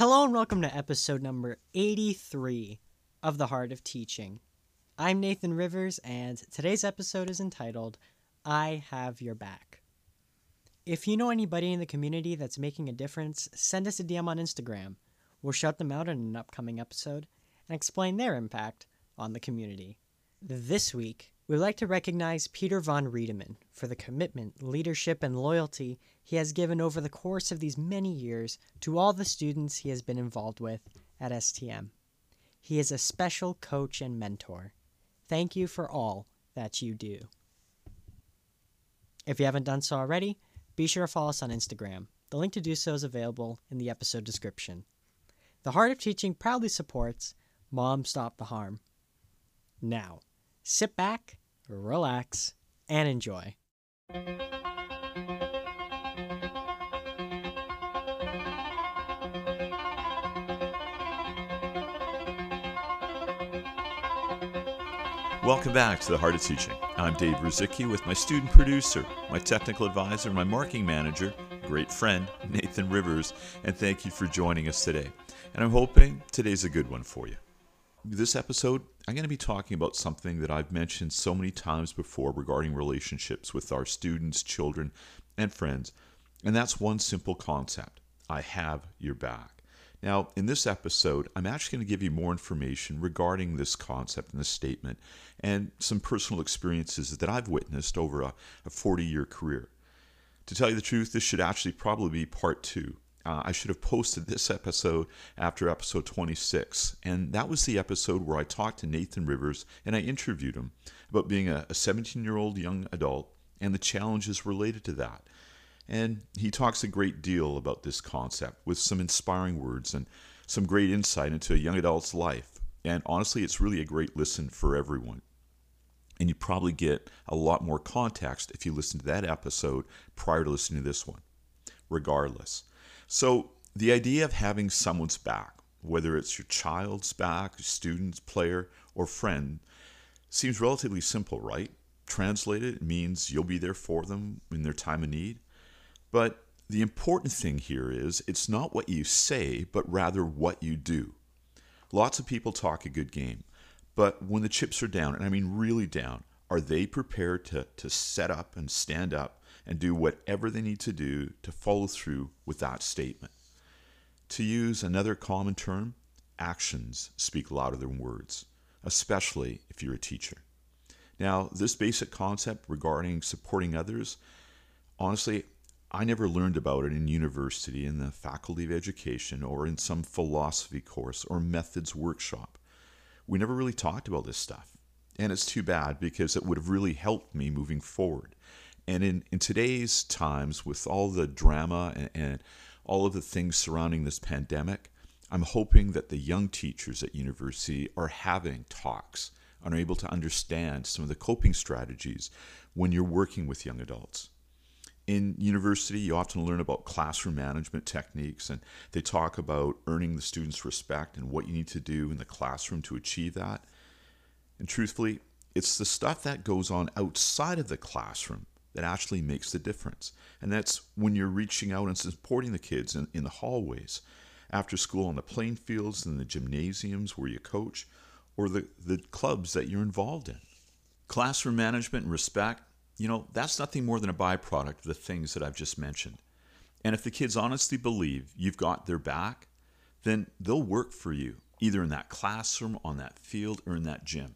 Hello and welcome to episode number 83 of The Heart of Teaching. I'm Nathan Rivers, and today's episode is entitled I Have Your Back. If you know anybody in the community that's making a difference, send us a DM on Instagram. We'll shout them out in an upcoming episode and explain their impact on the community. This week, we'd like to recognize Peter von Riedemann for the commitment, leadership, and loyalty he has given over the course of these many years to all the students he has been involved with at STM. He is a special coach and mentor. Thank you for all that you do. If you haven't done so already, be sure to follow us on Instagram. The link to do so is available in the episode description. The Heart of Teaching proudly supports Mom Stop the Harm. Now, sit back, relax, and enjoy. Welcome back to the Heart of Teaching. I'm Dave Ruzycki with my student producer, my technical advisor, my marketing manager, great friend, Nathan Rivers, and thank you for joining us today. And I'm hoping today's a good one for you. This episode, I'm going to be talking about something that I've mentioned so many times before regarding relationships with our students, children, and friends, and that's one simple concept I have your back. Now, in this episode, I'm actually going to give you more information regarding this concept and this statement and some personal experiences that I've witnessed over a, a 40 year career. To tell you the truth, this should actually probably be part two. Uh, I should have posted this episode after episode 26, and that was the episode where I talked to Nathan Rivers and I interviewed him about being a 17 year old young adult and the challenges related to that. And he talks a great deal about this concept with some inspiring words and some great insight into a young adult's life. And honestly, it's really a great listen for everyone. And you probably get a lot more context if you listen to that episode prior to listening to this one, regardless. So, the idea of having someone's back, whether it's your child's back, student, player, or friend, seems relatively simple, right? Translated, it means you'll be there for them in their time of need. But the important thing here is it's not what you say, but rather what you do. Lots of people talk a good game, but when the chips are down, and I mean really down, are they prepared to, to set up and stand up and do whatever they need to do to follow through with that statement? To use another common term, actions speak louder than words, especially if you're a teacher. Now, this basic concept regarding supporting others, honestly, I never learned about it in university, in the Faculty of Education, or in some philosophy course or methods workshop. We never really talked about this stuff. And it's too bad because it would have really helped me moving forward. And in, in today's times, with all the drama and, and all of the things surrounding this pandemic, I'm hoping that the young teachers at university are having talks and are able to understand some of the coping strategies when you're working with young adults in university, you often learn about classroom management techniques, and they talk about earning the students' respect and what you need to do in the classroom to achieve that. And truthfully, it's the stuff that goes on outside of the classroom that actually makes the difference. And that's when you're reaching out and supporting the kids in, in the hallways, after school on the playing fields, in the gymnasiums where you coach, or the, the clubs that you're involved in. Classroom management and respect you know, that's nothing more than a byproduct of the things that I've just mentioned. And if the kids honestly believe you've got their back, then they'll work for you, either in that classroom, on that field, or in that gym.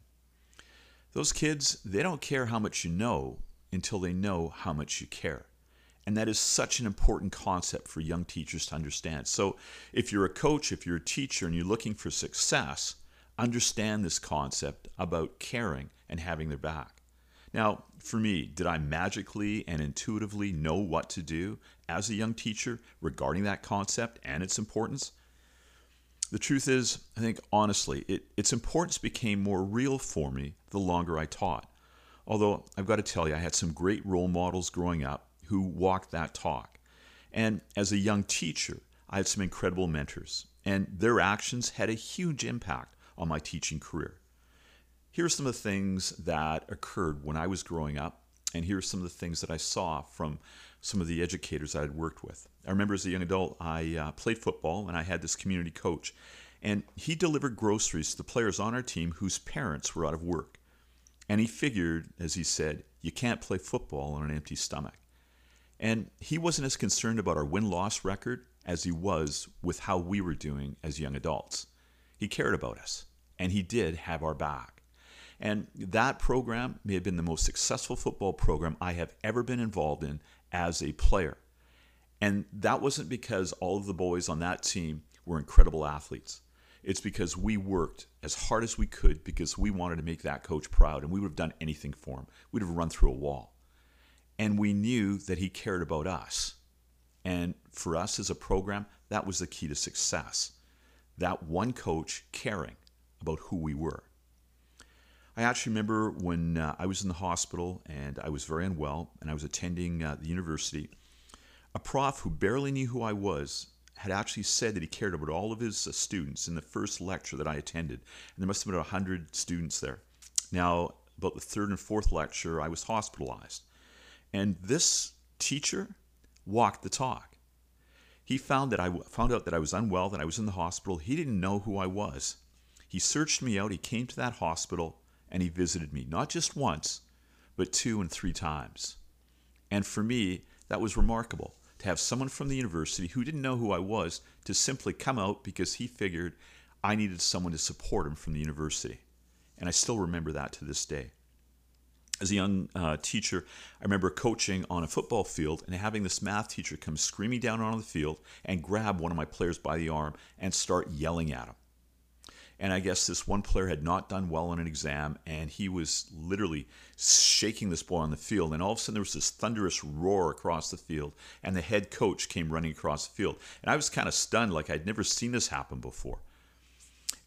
Those kids, they don't care how much you know until they know how much you care. And that is such an important concept for young teachers to understand. So, if you're a coach, if you're a teacher, and you're looking for success, understand this concept about caring and having their back. Now, for me, did I magically and intuitively know what to do as a young teacher regarding that concept and its importance? The truth is, I think honestly, it, its importance became more real for me the longer I taught. Although I've got to tell you, I had some great role models growing up who walked that talk. And as a young teacher, I had some incredible mentors, and their actions had a huge impact on my teaching career. Here are some of the things that occurred when I was growing up And here are some of the things that I saw from some of the educators I had worked with. I remember as a young adult, I uh, played football and I had this community coach. And he delivered groceries to the players on our team whose parents were out of work. And he figured, as he said, you can't play football on an empty stomach. And he wasn't as concerned about our win loss record as he was with how we were doing as young adults. He cared about us, and he did have our back. And that program may have been the most successful football program I have ever been involved in as a player. And that wasn't because all of the boys on that team were incredible athletes. It's because we worked as hard as we could because we wanted to make that coach proud and we would have done anything for him. We'd have run through a wall. And we knew that he cared about us. And for us as a program, that was the key to success. That one coach caring about who we were. I actually remember when uh, I was in the hospital and I was very unwell and I was attending uh, the university, a prof who barely knew who I was had actually said that he cared about all of his uh, students in the first lecture that I attended. And there must have been 100 students there. Now, about the third and fourth lecture, I was hospitalized. And this teacher walked the talk. He found that I found out that I was unwell, that I was in the hospital. He didn't know who I was. He searched me out. He came to that hospital and he visited me, not just once, but two and three times. And for me, that was remarkable to have someone from the university who didn't know who I was to simply come out because he figured I needed someone to support him from the university. And I still remember that to this day. As a young uh, teacher, I remember coaching on a football field and having this math teacher come screaming down on the field and grab one of my players by the arm and start yelling at him. And I guess this one player had not done well on an exam, and he was literally shaking this boy on the field. And all of a sudden, there was this thunderous roar across the field, and the head coach came running across the field. And I was kind of stunned, like I'd never seen this happen before.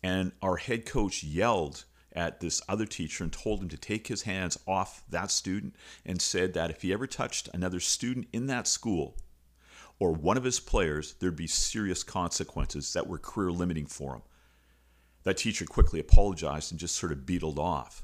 And our head coach yelled at this other teacher and told him to take his hands off that student and said that if he ever touched another student in that school or one of his players, there'd be serious consequences that were career limiting for him. That teacher quickly apologized and just sort of beetled off.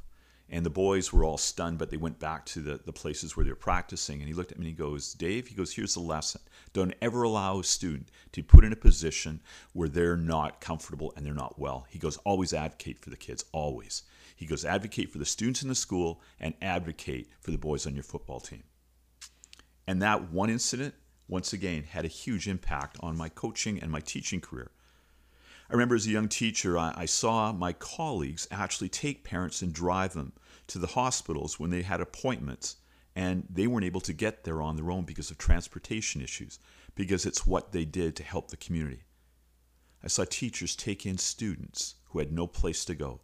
And the boys were all stunned, but they went back to the, the places where they were practicing. And he looked at me and he goes, Dave, he goes, here's the lesson. Don't ever allow a student to put in a position where they're not comfortable and they're not well. He goes, always advocate for the kids, always. He goes, advocate for the students in the school and advocate for the boys on your football team. And that one incident, once again, had a huge impact on my coaching and my teaching career. I remember as a young teacher, I, I, saw my colleagues actually take parents and drive them to the hospitals when they had appointments and they weren't able to get there on their own because of transportation issues, because it's what they did to help the community. I saw teachers take in students who had no place to go,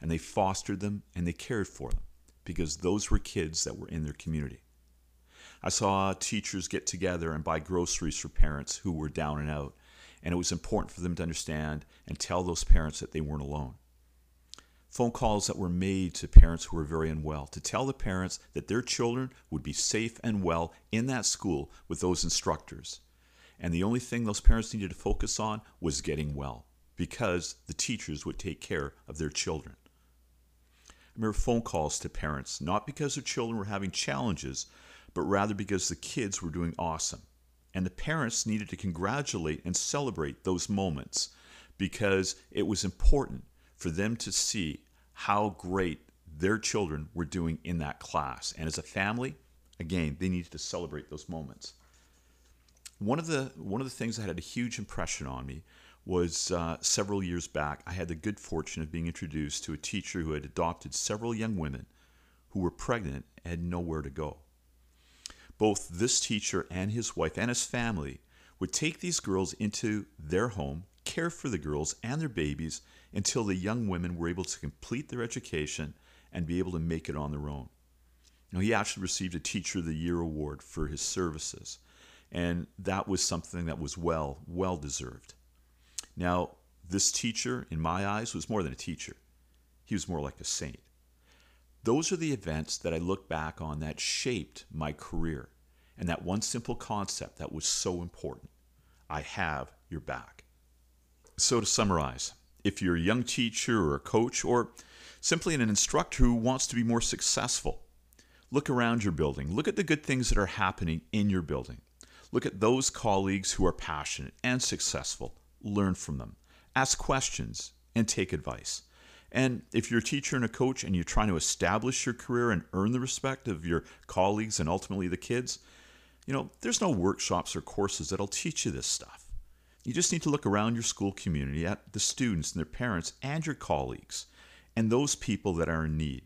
and they fostered them and they cared for them because those were kids that were in their community. I saw teachers get together and buy groceries for parents who were down and out and it was important for them to understand and tell those parents that they weren't alone. Phone calls that were made to parents who were very unwell to tell the parents that their children would be safe and well in that school with those instructors. And the only thing those parents needed to focus on was getting well because the teachers would take care of their children. I remember phone calls to parents, not because their children were having challenges, but rather because the kids were doing awesome and the parents needed to congratulate and celebrate those moments because it was important for them to see how great their children were doing in that class. And as a family, again, they needed to celebrate those moments. One of the one of the things that had a huge impression on me was uh, several years back. I had the good fortune of being introduced to a teacher who had adopted several young women who were pregnant and had nowhere to go both this teacher and his wife and his family would take these girls into their home, care for the girls and their babies until the young women were able to complete their education and be able to make it on their own. Now, he actually received a Teacher of the Year award for his services, and that was something that was well, well deserved. Now, this teacher, in my eyes, was more than a teacher. He was more like a saint. Those are the events that I look back on that shaped my career and that one simple concept that was so important I have your back. So, to summarize, if you're a young teacher or a coach or simply an instructor who wants to be more successful, Look around your building. Look at the good things that are happening in your building. Look at those colleagues who are passionate and successful. Learn from them. Ask questions and take advice. And if you're a teacher and a coach and you're trying to establish your career and earn the respect of your colleagues and ultimately the kids, you know, there's no workshops or courses that'll teach you this stuff. You just need to look around your school community at the students and their parents and your colleagues and those people that are in need.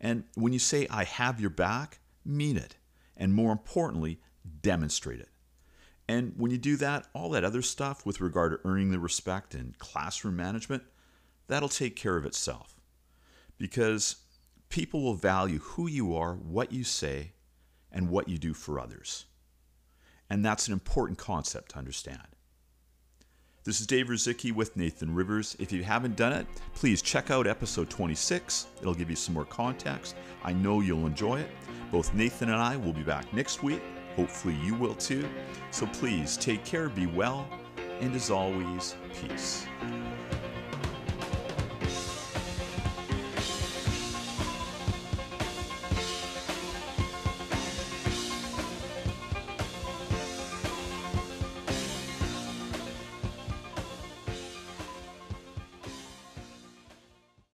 And when you say, I have your back, mean it. And more importantly, demonstrate it. And when you do that, all that other stuff with regard to earning the respect and classroom management, that'll take care of itself. Because people will value who you are, what you say, and what you do for others. And that's an important concept to understand. This is Dave Ruzycki with Nathan Rivers. If you haven't done it, please check out episode 26. It'll give you some more context. I know you'll enjoy it. Both Nathan and I will be back next week. Hopefully, you will too. So please take care, be well, and as always, peace.